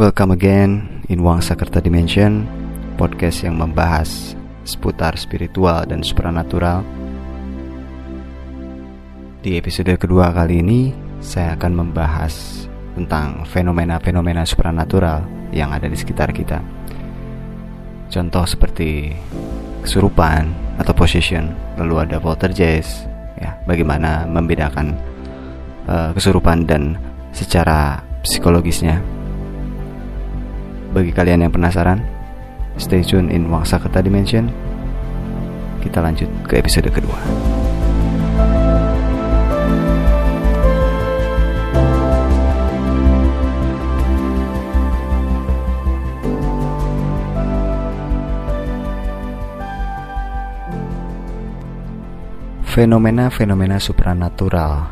Welcome again in Wangsa Kerta Dimension Podcast yang membahas seputar spiritual dan supranatural. Di episode kedua kali ini Saya akan membahas tentang fenomena-fenomena supranatural yang ada di sekitar kita. Contoh seperti kesurupan atau possession Lalu ada poltergeist ya, Bagaimana membedakan uh, kesurupan dan secara psikologisnya bagi kalian yang penasaran, stay tune in Wangsa Kata Dimension. Kita lanjut ke episode kedua. Fenomena-fenomena supranatural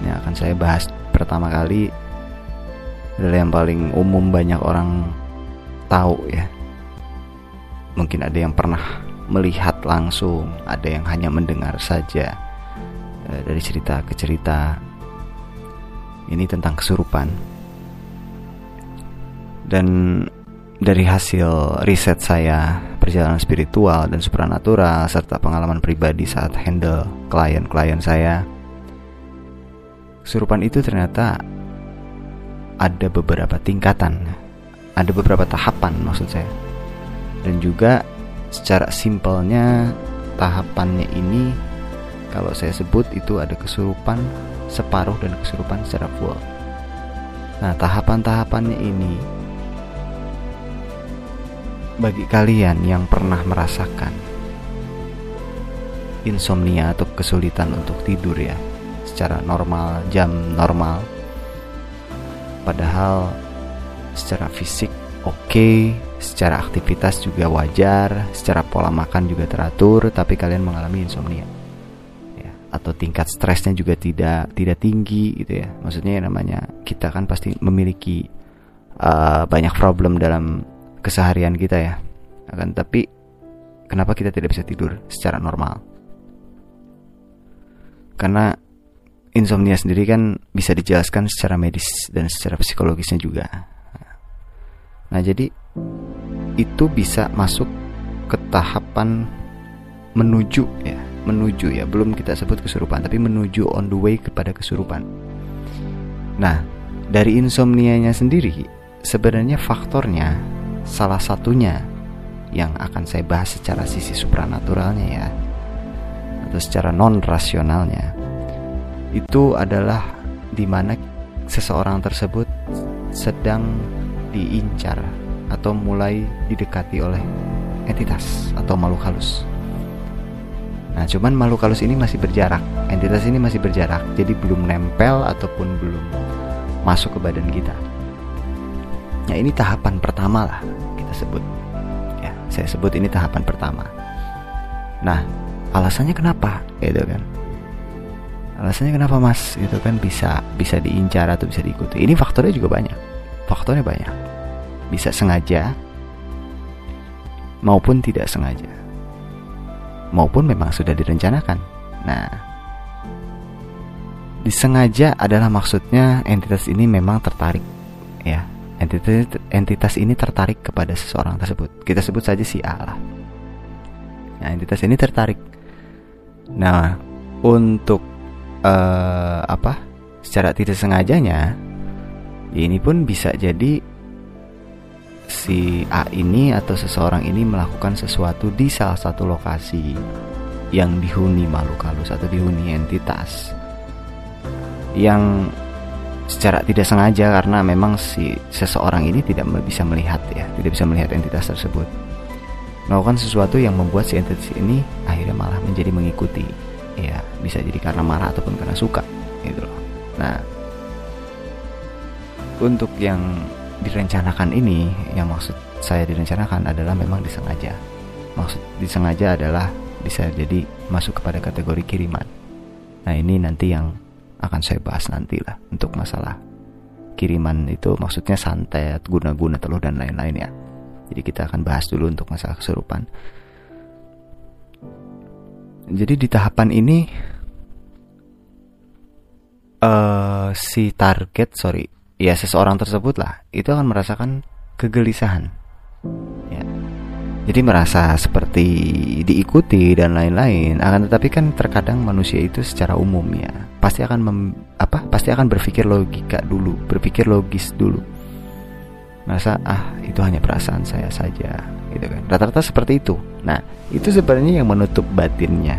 Ini akan saya bahas pertama kali adalah yang paling umum banyak orang tahu ya. Mungkin ada yang pernah melihat langsung, ada yang hanya mendengar saja eh, dari cerita ke cerita. Ini tentang kesurupan. Dan dari hasil riset saya perjalanan spiritual dan supranatural serta pengalaman pribadi saat handle klien-klien saya kesurupan itu ternyata ada beberapa tingkatan, ada beberapa tahapan maksud saya. Dan juga secara simpelnya tahapannya ini kalau saya sebut itu ada kesurupan separuh dan kesurupan secara full. Nah, tahapan-tahapannya ini bagi kalian yang pernah merasakan insomnia atau kesulitan untuk tidur ya secara normal, jam normal Padahal secara fisik oke, okay, secara aktivitas juga wajar, secara pola makan juga teratur, tapi kalian mengalami insomnia. Ya, atau tingkat stresnya juga tidak tidak tinggi gitu ya. Maksudnya namanya kita kan pasti memiliki uh, banyak problem dalam keseharian kita ya. Akan tapi kenapa kita tidak bisa tidur secara normal? Karena insomnia sendiri kan bisa dijelaskan secara medis dan secara psikologisnya juga. Nah, jadi itu bisa masuk ke tahapan menuju ya, menuju ya, belum kita sebut kesurupan, tapi menuju on the way kepada kesurupan. Nah, dari insomnianya sendiri sebenarnya faktornya salah satunya yang akan saya bahas secara sisi supranaturalnya ya atau secara non rasionalnya itu adalah di mana seseorang tersebut sedang diincar atau mulai didekati oleh entitas atau makhluk halus. Nah, cuman makhluk halus ini masih berjarak, entitas ini masih berjarak, jadi belum nempel ataupun belum masuk ke badan kita. Nah, ini tahapan pertama lah kita sebut. Ya, saya sebut ini tahapan pertama. Nah, alasannya kenapa? Gitu kan alasannya kenapa mas? Itu kan bisa bisa diincar atau bisa diikuti. Ini faktornya juga banyak. Faktornya banyak. Bisa sengaja maupun tidak sengaja. Maupun memang sudah direncanakan. Nah disengaja adalah maksudnya entitas ini memang tertarik ya. Entitas entitas ini tertarik kepada seseorang tersebut. Kita sebut saja si A lah. Nah entitas ini tertarik. Nah untuk uh, apa secara tidak sengajanya ini pun bisa jadi si A ini atau seseorang ini melakukan sesuatu di salah satu lokasi yang dihuni makhluk halus atau dihuni entitas yang secara tidak sengaja karena memang si seseorang ini tidak bisa melihat ya tidak bisa melihat entitas tersebut. Melakukan sesuatu yang membuat si entitas ini akhirnya malah menjadi mengikuti ya bisa jadi karena marah ataupun karena suka gitu loh. Nah untuk yang direncanakan ini yang maksud saya direncanakan adalah memang disengaja. Maksud disengaja adalah bisa jadi masuk kepada kategori kiriman. Nah ini nanti yang akan saya bahas nanti lah untuk masalah kiriman itu maksudnya santet guna-guna telur dan lain-lain ya. Jadi kita akan bahas dulu untuk masalah kesurupan jadi di tahapan ini uh, si target sorry ya seseorang tersebut lah itu akan merasakan kegelisahan. Ya. Jadi merasa seperti diikuti dan lain-lain. Akan tetapi kan terkadang manusia itu secara umum ya pasti akan mem, apa pasti akan berpikir logika dulu berpikir logis dulu. Merasa ah itu hanya perasaan saya saja gitu kan. Rata-rata seperti itu. Nah itu sebenarnya yang menutup batinnya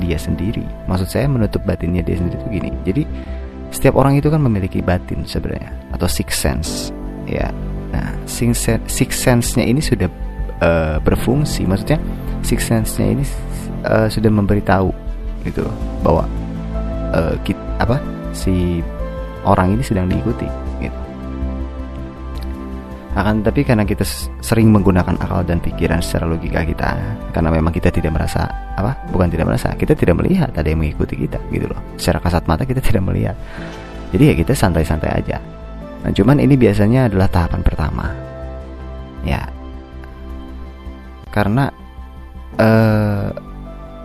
dia sendiri. Maksud saya menutup batinnya dia sendiri itu gini. Jadi setiap orang itu kan memiliki batin sebenarnya atau six sense ya. Nah six, six sense-nya ini sudah uh, berfungsi. Maksudnya six sense-nya ini uh, sudah memberitahu gitu bahwa uh, kit, apa si orang ini sedang diikuti akan tapi karena kita sering menggunakan akal dan pikiran secara logika kita karena memang kita tidak merasa apa bukan tidak merasa kita tidak melihat ada yang mengikuti kita gitu loh. Secara kasat mata kita tidak melihat. Jadi ya kita santai-santai aja. Nah cuman ini biasanya adalah tahapan pertama. Ya. Karena uh,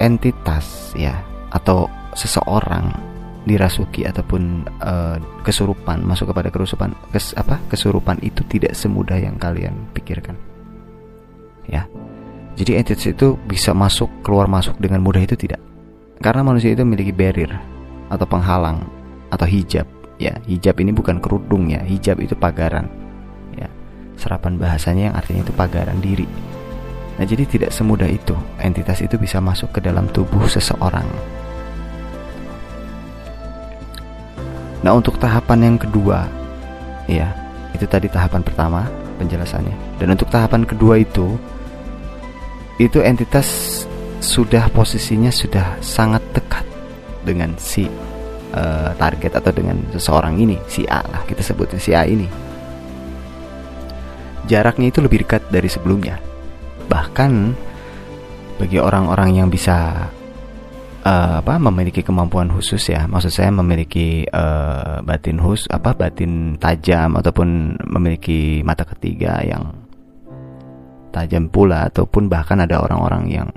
entitas ya atau seseorang dirasuki ataupun uh, kesurupan masuk kepada kerusupan kes, apa kesurupan itu tidak semudah yang kalian pikirkan. Ya. Jadi entitas itu bisa masuk keluar masuk dengan mudah itu tidak. Karena manusia itu memiliki barrier atau penghalang atau hijab. Ya hijab ini bukan kerudung ya hijab itu pagaran. Ya serapan bahasanya yang artinya itu pagaran diri. Nah jadi tidak semudah itu entitas itu bisa masuk ke dalam tubuh seseorang Nah untuk tahapan yang kedua Ya itu tadi tahapan pertama penjelasannya. Dan untuk tahapan kedua itu Itu entitas sudah posisinya sudah sangat dekat Dengan si uh, target atau dengan seseorang ini Si A lah kita sebutnya si A ini. Jaraknya itu lebih dekat dari sebelumnya. Bahkan bagi orang-orang yang bisa uh, apa memiliki kemampuan khusus ya. Maksud saya memiliki uh, batin khusus apa batin tajam ataupun memiliki mata ketiga yang tajam pula ataupun bahkan ada orang-orang yang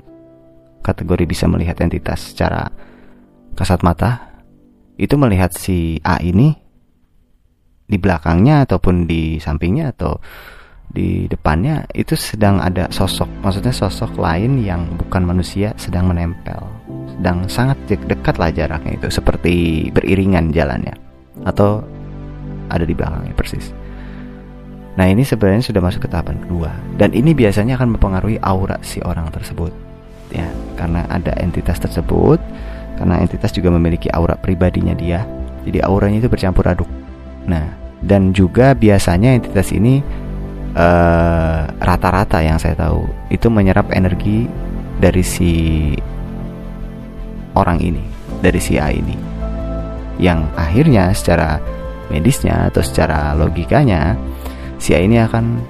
kategori bisa melihat entitas secara kasat mata. Itu melihat si A ini di belakangnya ataupun di sampingnya atau di depannya itu sedang ada sosok, maksudnya sosok lain yang bukan manusia sedang menempel, sedang sangat dekat lah jaraknya itu, seperti beriringan jalannya, atau ada di belakangnya persis. Nah ini sebenarnya sudah masuk ke tahapan kedua, dan ini biasanya akan mempengaruhi aura si orang tersebut, ya, karena ada entitas tersebut, karena entitas juga memiliki aura pribadinya dia, jadi auranya itu bercampur aduk. Nah, dan juga biasanya entitas ini Eh, rata-rata uh, yang saya tahu itu menyerap energi dari si orang ini, dari si A ini. Yang akhirnya secara medisnya atau secara logikanya si A ini akan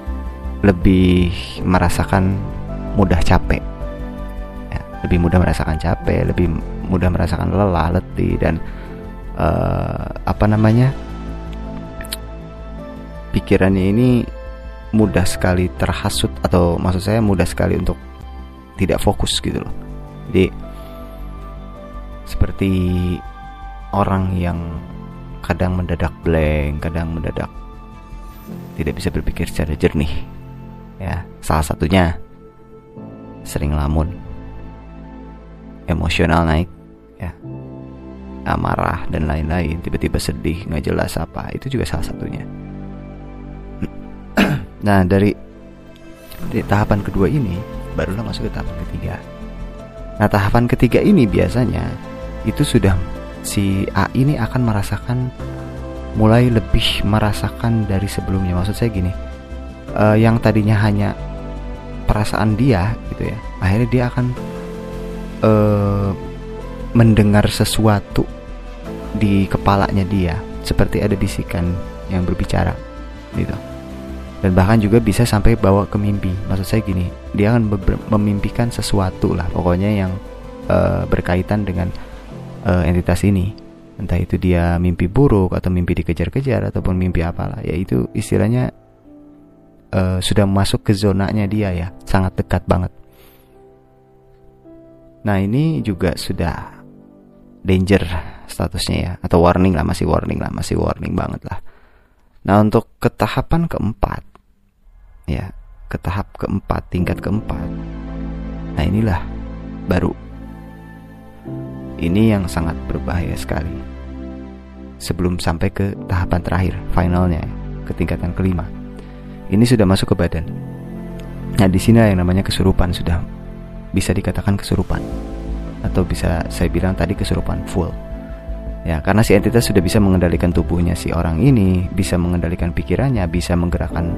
lebih merasakan mudah capek. Ya, lebih mudah merasakan capek, lebih mudah merasakan lelah, letih dan uh, apa namanya? pikirannya ini mudah sekali terhasut atau maksud saya mudah sekali untuk tidak fokus gitu loh. Jadi seperti orang yang kadang mendadak blank, kadang mendadak tidak bisa berpikir secara jernih. Ya, salah satunya sering lamun. Emosional naik, ya. Amarah dan lain-lain, tiba-tiba sedih, nggak jelas apa. Itu juga salah satunya. Nah dari, dari tahapan kedua ini barulah masuk ke tahapan ketiga. Nah tahapan ketiga ini biasanya itu sudah si A ini akan merasakan mulai lebih merasakan dari sebelumnya. Maksud saya gini, uh, yang tadinya hanya perasaan dia gitu ya, akhirnya dia akan uh, mendengar sesuatu di kepalanya dia, seperti ada bisikan yang berbicara gitu dan bahkan juga bisa sampai bawa ke mimpi. Maksud saya gini, dia akan memimpikan sesuatu lah, pokoknya yang uh, berkaitan dengan uh, entitas ini. Entah itu dia mimpi buruk atau mimpi dikejar-kejar ataupun mimpi apalah, ya itu istilahnya uh, sudah masuk ke zonanya dia ya, sangat dekat banget. Nah ini juga sudah danger statusnya ya, atau warning lah, masih warning lah, masih warning banget lah Nah untuk ke tahapan keempat, ya ke tahap keempat, tingkat keempat. Nah inilah baru. Ini yang sangat berbahaya sekali. Sebelum sampai ke tahapan terakhir, finalnya, ke tingkatan kelima. Ini sudah masuk ke badan. Nah di sini yang namanya kesurupan sudah bisa dikatakan kesurupan atau bisa saya bilang tadi kesurupan full. Ya, karena si entitas sudah bisa mengendalikan tubuhnya si orang ini, bisa mengendalikan pikirannya, bisa menggerakkan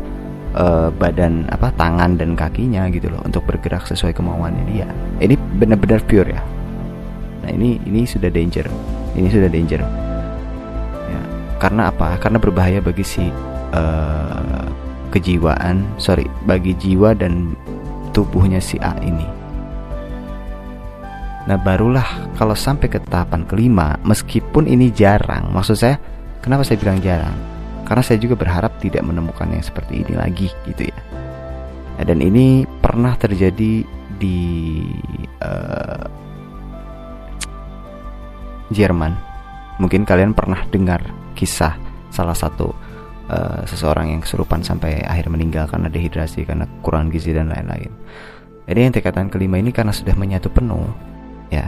uh, badan apa tangan dan kakinya gitu loh untuk bergerak sesuai kemauannya dia. Ini benar-benar pure ya. Nah, ini ini sudah danger. Ini sudah danger. Ya, karena apa? Karena berbahaya bagi si uh, kejiwaan, sorry, bagi jiwa dan tubuhnya si A ini. Nah barulah kalau sampai ke tahapan kelima Meskipun ini jarang Maksud saya Kenapa saya bilang jarang karena saya juga berharap tidak menemukan yang seperti ini lagi gitu ya. ya dan ini pernah terjadi di uh, Jerman. Mungkin kalian pernah dengar kisah salah satu uh, seseorang yang kesurupan sampai akhir meninggal karena dehidrasi, karena kurang gizi dan lain-lain. Jadi yang tingkatan kelima ini karena sudah menyatu penuh, ya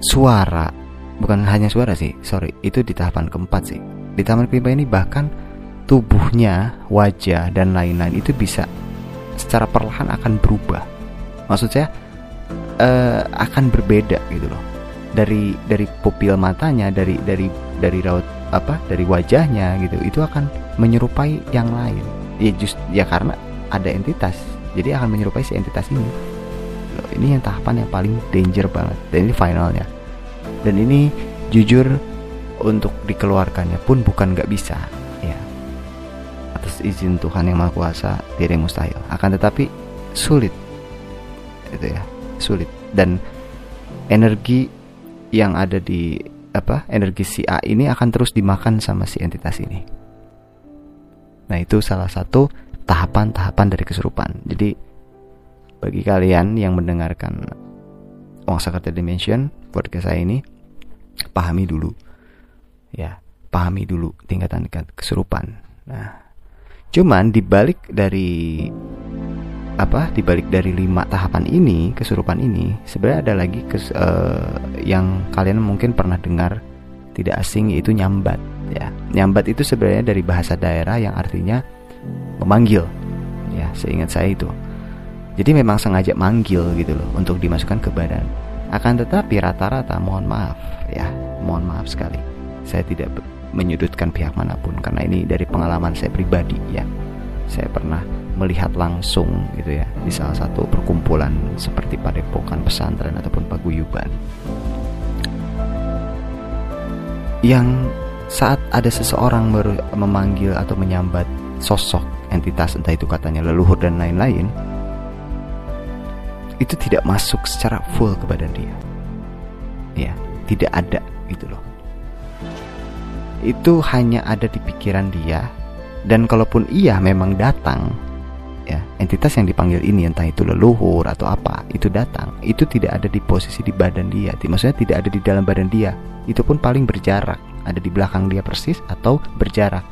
suara bukan hanya suara sih sorry itu di tahapan keempat sih di tahapan kelima ini bahkan tubuhnya wajah dan lain-lain itu bisa secara perlahan akan berubah maksud saya uh, akan berbeda gitu loh. Dari dari pupil matanya dari dari dari raut apa dari wajahnya gitu itu akan menyerupai yang lain. Ya just ya karena ada entitas. Jadi akan menyerupai si entitas ini. Ini yang tahapan yang paling danger banget. Dan ini finalnya. Dan ini jujur untuk dikeluarkannya pun bukan nggak bisa ya. Atas izin Tuhan yang Maha Kuasa tidak mustahil. Akan tetapi sulit itu ya sulit. Dan energi yang ada di apa energi si A ini akan terus dimakan sama si entitas ini. Nah itu salah satu tahapan-tahapan dari kesurupan jadi bagi kalian yang mendengarkan Wangsa Karta Dimension podcast saya ini pahami dulu. Ya pahami dulu tingkatan tingkat kesurupan nah cuman dibalik dari apa dibalik dari lima tahapan ini kesurupan ini sebenarnya ada lagi kes, uh, yang kalian mungkin pernah dengar tidak asing yaitu nyambat ya nyambat itu sebenarnya dari bahasa daerah yang artinya memanggil ya seingat saya itu jadi memang sengaja manggil gitu loh untuk dimasukkan ke badan. Akan tetapi rata-rata mohon maaf ya, mohon maaf sekali. Saya tidak menyudutkan pihak mana pun karena ini dari pengalaman saya pribadi ya. Saya pernah melihat langsung gitu ya di salah satu perkumpulan seperti padepokan pesantren ataupun paguyuban. Yang saat ada seseorang memanggil atau menyambat sosok entitas entah itu katanya leluhur dan lain-lain, itu tidak masuk secara full ke badan dia. Ya, tidak ada gitu loh. Itu hanya ada di pikiran dia dan kalaupun iya memang datang ya, entitas yang dipanggil ini entah itu leluhur atau apa, itu datang, itu tidak ada di posisi di badan dia. Maksudnya tidak ada di dalam badan dia. Itu pun paling berjarak, ada di belakang dia persis atau berjarak.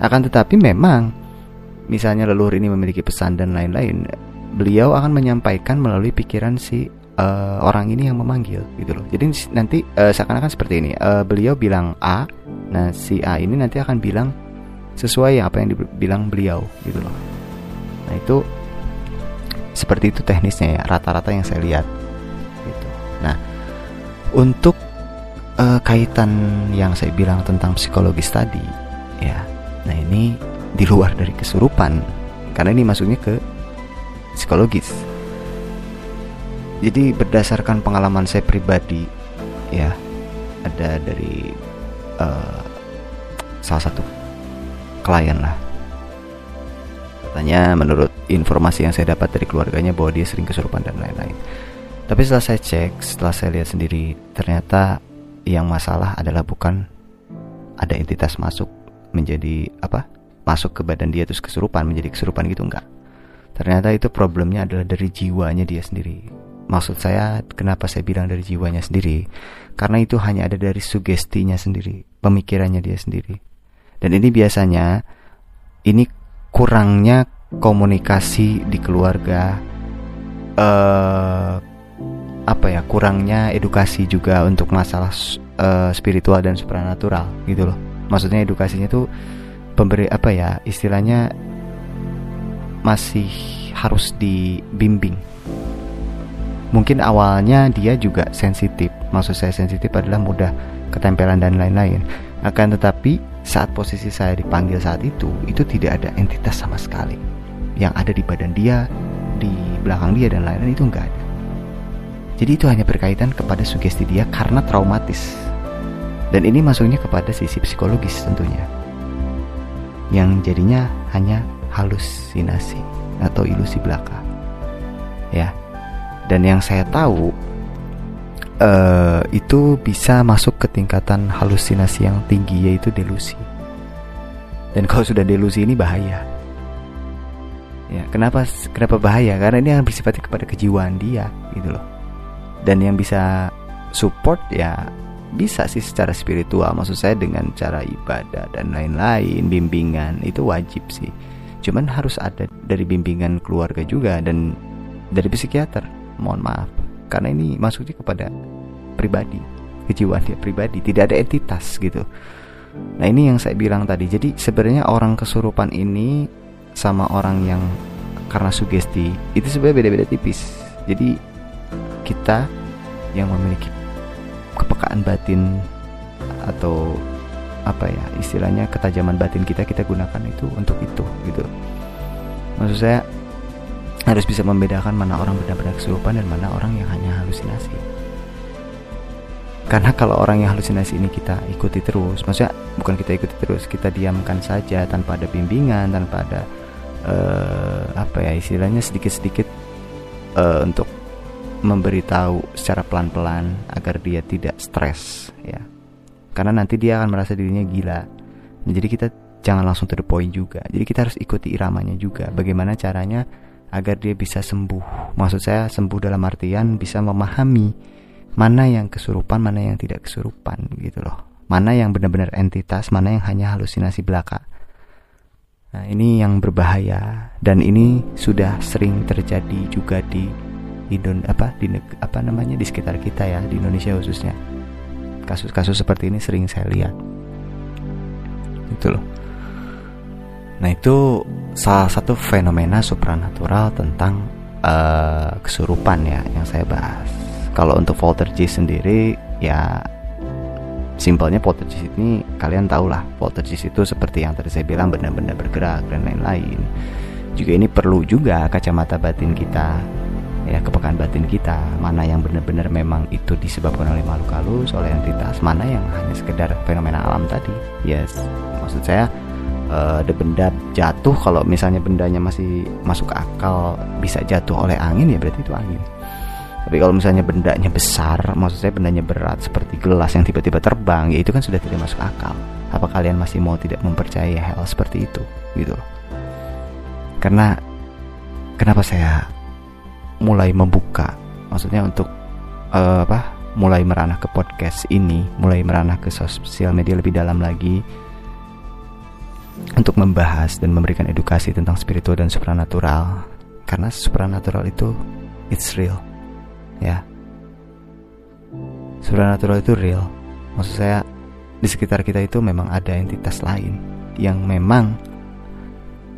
Akan tetapi memang misalnya leluhur ini memiliki pesan dan lain-lain beliau akan menyampaikan melalui pikiran si uh, orang ini yang memanggil gitu loh. Jadi nanti uh, seakan-akan seperti ini. Uh, beliau bilang A, nah si A ini nanti akan bilang sesuai apa yang dibilang beliau gitu loh. Nah itu seperti itu teknisnya ya rata-rata yang saya lihat. Gitu. Nah untuk uh, kaitan yang saya bilang tentang psikologis tadi, ya, nah ini di luar dari kesurupan karena ini masuknya ke psikologis. Jadi berdasarkan pengalaman saya pribadi, ya ada dari uh, salah satu klien lah. Katanya menurut informasi yang saya dapat dari keluarganya bahwa dia sering kesurupan dan lain-lain. Tapi setelah saya cek, setelah saya lihat sendiri, ternyata yang masalah adalah bukan ada entitas masuk menjadi apa? Masuk ke badan dia terus kesurupan menjadi kesurupan gitu enggak Ternyata itu problemnya adalah dari jiwanya dia sendiri. maksud saya kenapa saya bilang dari jiwanya sendiri karena itu hanya ada dari sugestinya sendiri pemikirannya dia sendiri dan ini biasanya ini kurangnya komunikasi di keluarga uh, apa ya kurangnya edukasi juga untuk masalah uh, spiritual dan supranatural gitu loh. Maksudnya edukasinya tuh pemberi apa ya istilahnya masih harus dibimbing. Mungkin awalnya dia juga sensitif. Maksud saya sensitif adalah mudah ketempelan dan lain-lain akan tetapi saat posisi saya dipanggil saat itu itu tidak ada entitas sama sekali. Yang ada di badan dia di belakang dia dan lain-lain itu enggak ada. Jadi itu hanya berkaitan kepada sugesti dia karena traumatis. Dan ini masuknya kepada sisi psikologis tentunya. Yang jadinya hanya halusinasi atau ilusi belaka. Ya. Dan yang saya tahu uh, itu bisa masuk ke tingkatan halusinasi yang tinggi yaitu delusi. Dan kalau sudah delusi ini bahaya. Ya kenapa kenapa bahaya? Karena ini yang bersifat kepada kejiwaan dia gitu loh. Dan yang bisa support ya bisa sih secara spiritual. Maksud saya dengan cara ibadah dan lain-lain bimbingan itu wajib sih. Cuman harus ada dari bimbingan keluarga juga dan dari psikiater. Mohon maaf karena ini masuknya kepada pribadi kejiwaan dia pribadi tidak ada entitas gitu. Nah ini yang saya bilang tadi. Jadi sebenarnya orang kesurupan ini sama orang yang karena sugesti itu sebenarnya beda-beda tipis. Jadi kita yang memiliki kepekaan batin atau apa ya istilahnya ketajaman batin kita kita gunakan itu untuk itu gitu. Maksud saya harus bisa membedakan mana orang benar-benar kesurupan dan mana orang yang hanya halusinasi. Karena kalau orang yang halusinasi ini kita ikuti terus, maksudnya bukan kita ikuti terus, kita diamkan saja tanpa ada bimbingan, tanpa ada uh, apa ya istilahnya sedikit-sedikit uh, untuk memberitahu secara pelan-pelan agar dia tidak stres ya. Karena nanti dia akan merasa dirinya gila. Jadi kita jangan langsung to the point juga. Jadi kita harus ikuti iramanya juga. Bagaimana caranya agar dia bisa sembuh. Maksud saya sembuh dalam artian bisa memahami mana yang kesurupan, mana yang tidak kesurupan gitu loh. Mana yang benar-benar entitas, mana yang hanya halusinasi belaka. Nah, ini yang berbahaya dan ini sudah sering terjadi juga di Indon apa di apa namanya di sekitar kita ya, di Indonesia khususnya. Kasus-kasus seperti ini sering saya lihat. Itu loh. Nah itu salah satu fenomena supranatural tentang uh, kesurupan ya yang saya bahas. Kalau untuk poltergeist sendiri ya simpelnya poltergeist ini kalian tahu lah poltergeist itu seperti yang tadi saya bilang benda-benda bergerak dan lain-lain. Juga ini perlu juga kacamata batin kita ya kepekaan batin kita mana yang benar-benar memang itu disebabkan oleh makhluk halus oleh entitas mana yang hanya sekedar fenomena alam tadi yes maksud saya uh, benda jatuh kalau misalnya bendanya masih masuk akal bisa jatuh oleh angin ya berarti itu angin. Tapi kalau misalnya bendanya besar maksud saya bendanya berat seperti gelas yang tiba-tiba terbang ya itu kan sudah tidak masuk akal. Apa kalian masih mau tidak mempercayai hal seperti itu gitu karena kenapa saya mulai membuka? Maksudnya untuk uh, apa mulai meranah ke podcast ini mulai meranah ke sosial media lebih dalam lagi untuk membahas dan memberikan edukasi tentang spiritual dan supranatural. Karena supranatural itu it's real ya. Supranatural itu real. Maksud saya di sekitar kita itu memang ada entitas lain yang memang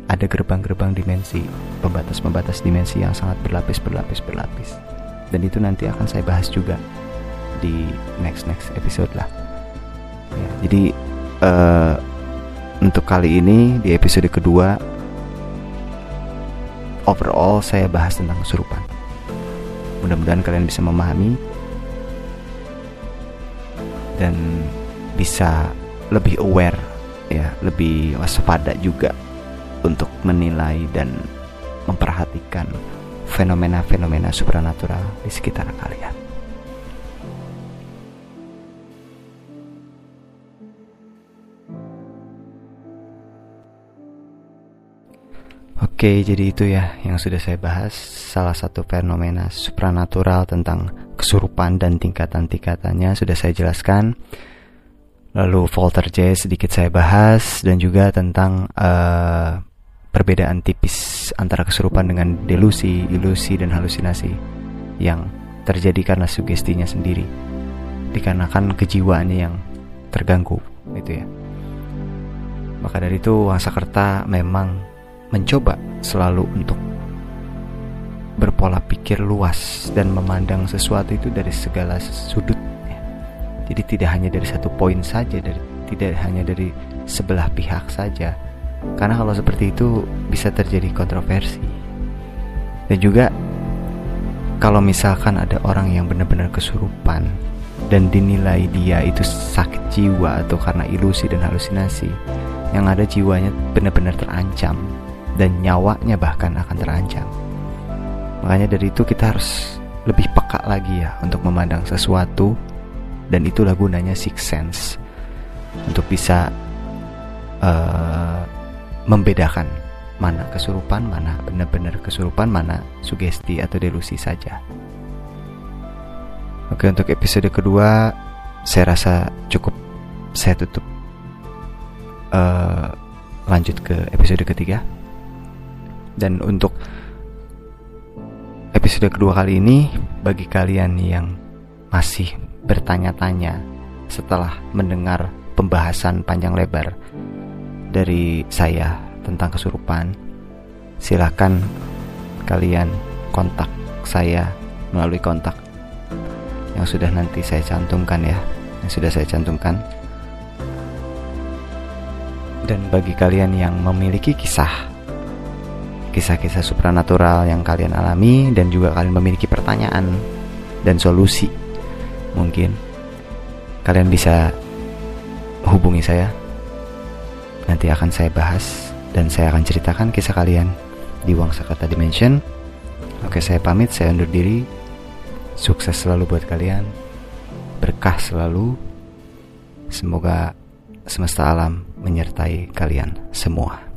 ada gerbang-gerbang dimensi pembatas-pembatas dimensi yang sangat berlapis berlapis. Berlapis dan itu nanti akan saya bahas juga di next next episode lah. Ya, jadi uh, untuk kali ini di episode kedua overall saya bahas tentang kesurupan. Mudah-mudahan kalian bisa memahami dan bisa lebih aware ya, lebih waspada juga untuk menilai dan memperhatikan fenomena-fenomena supranatural di sekitar kalian. Oke, jadi itu ya yang sudah saya bahas salah satu fenomena supranatural tentang kesurupan dan tingkatan-tingkatannya sudah saya jelaskan. Lalu J sedikit saya bahas dan juga tentang uh, perbedaan tipis antara kesurupan dengan delusi, ilusi dan halusinasi yang terjadi karena sugestinya sendiri dikarenakan kejiwaannya yang terganggu itu ya. Maka dari itu Wangsakerta memang mencoba selalu untuk berpola pikir luas dan memandang sesuatu itu dari segala sudut ya. jadi tidak hanya dari satu poin saja dari tidak hanya dari sebelah pihak saja. Karena kalau seperti itu bisa terjadi kontroversi. Dan juga kalau misalkan ada orang yang benar-benar kesurupan dan dinilai dia itu sakit jiwa atau karena ilusi dan halusinasi yang ada jiwanya benar-benar terancam dan nyawanya bahkan akan terancam. Makanya dari itu kita harus lebih peka lagi ya untuk memandang sesuatu dan itulah gunanya six sense untuk bisa uh, membedakan mana kesurupan, mana benar-benar kesurupan, mana sugesti atau delusi saja. Oke untuk episode kedua saya rasa cukup saya tutup uh, lanjut ke episode ketiga. Dan untuk episode kedua kali ini, bagi kalian yang masih bertanya-tanya setelah mendengar pembahasan panjang lebar dari saya tentang kesurupan, silakan kalian kontak saya melalui kontak yang sudah nanti saya cantumkan ya, yang sudah saya cantumkan. Dan bagi kalian yang memiliki kisah kisah-kisah supranatural yang kalian alami dan juga kalian memiliki pertanyaan dan solusi mungkin kalian bisa hubungi saya. Nanti akan saya bahas dan saya akan ceritakan kisah kalian di Wang Sakata Dimension. Oke saya pamit saya undur diri. Sukses selalu buat kalian. Berkah selalu. Semoga semesta alam menyertai kalian semua